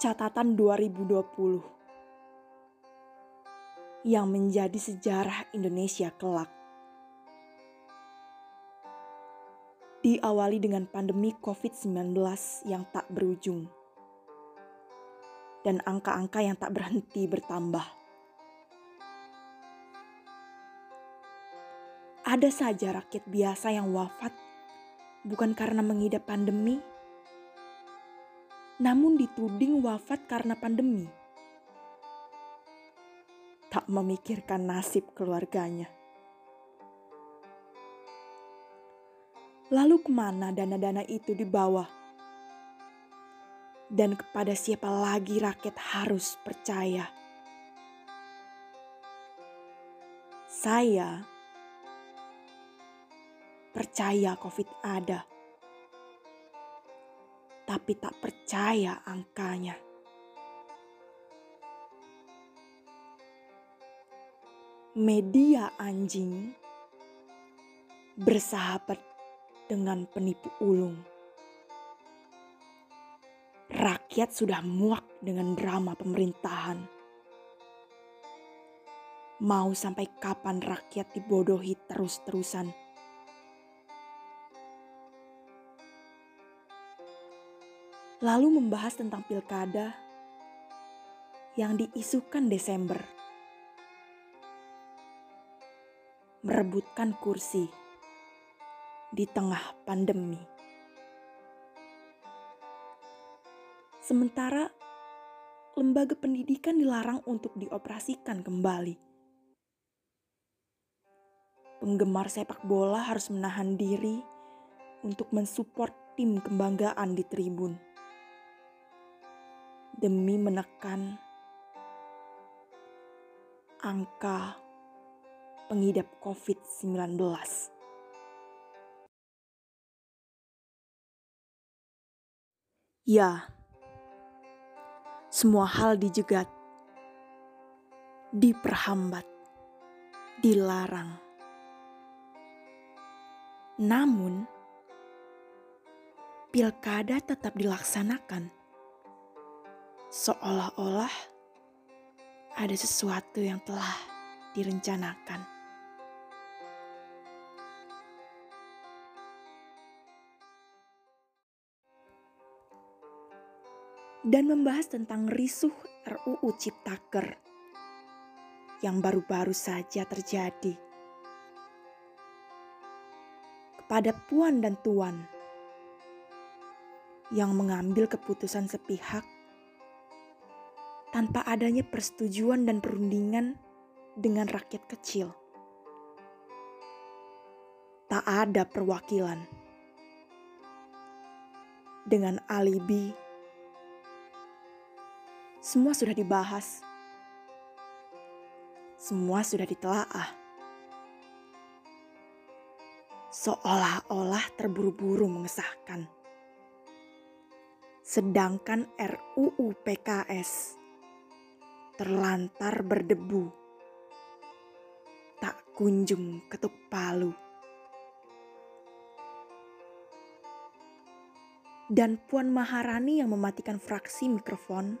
catatan 2020 yang menjadi sejarah Indonesia kelak. Diawali dengan pandemi COVID-19 yang tak berujung dan angka-angka yang tak berhenti bertambah. Ada saja rakyat biasa yang wafat bukan karena mengidap pandemi, namun dituding wafat karena pandemi. Tak memikirkan nasib keluarganya. Lalu ke mana dana-dana itu dibawa? Dan kepada siapa lagi rakyat harus percaya? Saya percaya COVID ada tapi tak percaya angkanya. Media anjing bersahabat dengan penipu ulung. Rakyat sudah muak dengan drama pemerintahan. Mau sampai kapan rakyat dibodohi terus-terusan? Lalu membahas tentang pilkada yang diisukan Desember. Merebutkan kursi di tengah pandemi. Sementara lembaga pendidikan dilarang untuk dioperasikan kembali. Penggemar sepak bola harus menahan diri untuk mensupport tim kebanggaan di tribun demi menekan angka pengidap COVID-19. Ya, semua hal dijegat, diperhambat, dilarang. Namun, pilkada tetap dilaksanakan seolah-olah ada sesuatu yang telah direncanakan. Dan membahas tentang risuh RUU Ciptaker yang baru-baru saja terjadi. Kepada puan dan tuan yang mengambil keputusan sepihak tanpa adanya persetujuan dan perundingan dengan rakyat kecil. Tak ada perwakilan. Dengan alibi, semua sudah dibahas. Semua sudah ditelaah. Seolah-olah terburu-buru mengesahkan. Sedangkan RUU PKS terlantar berdebu. Tak kunjung ketuk palu. Dan Puan Maharani yang mematikan fraksi mikrofon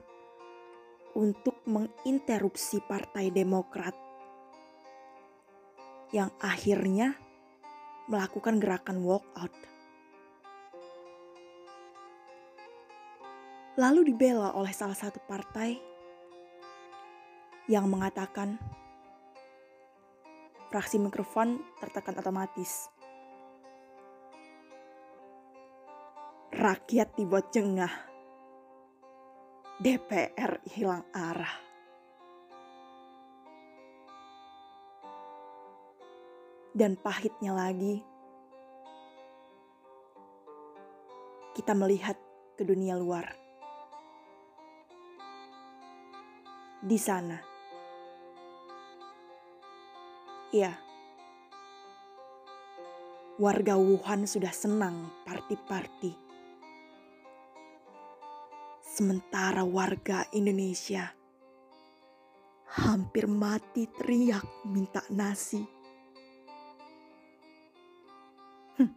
untuk menginterupsi Partai Demokrat yang akhirnya melakukan gerakan walkout. Lalu dibela oleh salah satu partai yang mengatakan fraksi mikrofon tertekan otomatis. Rakyat dibuat jengah. DPR hilang arah. Dan pahitnya lagi, kita melihat ke dunia luar. Di sana, Ya, warga Wuhan sudah senang party-party. Sementara warga Indonesia hampir mati teriak minta nasi. Hm.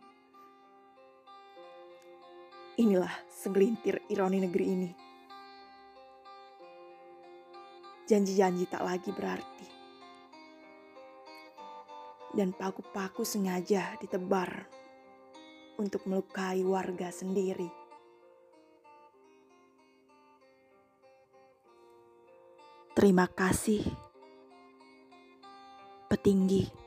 Inilah segelintir ironi negeri ini. janji-janji tak lagi berarti. Dan paku-paku sengaja ditebar untuk melukai warga sendiri. Terima kasih, petinggi.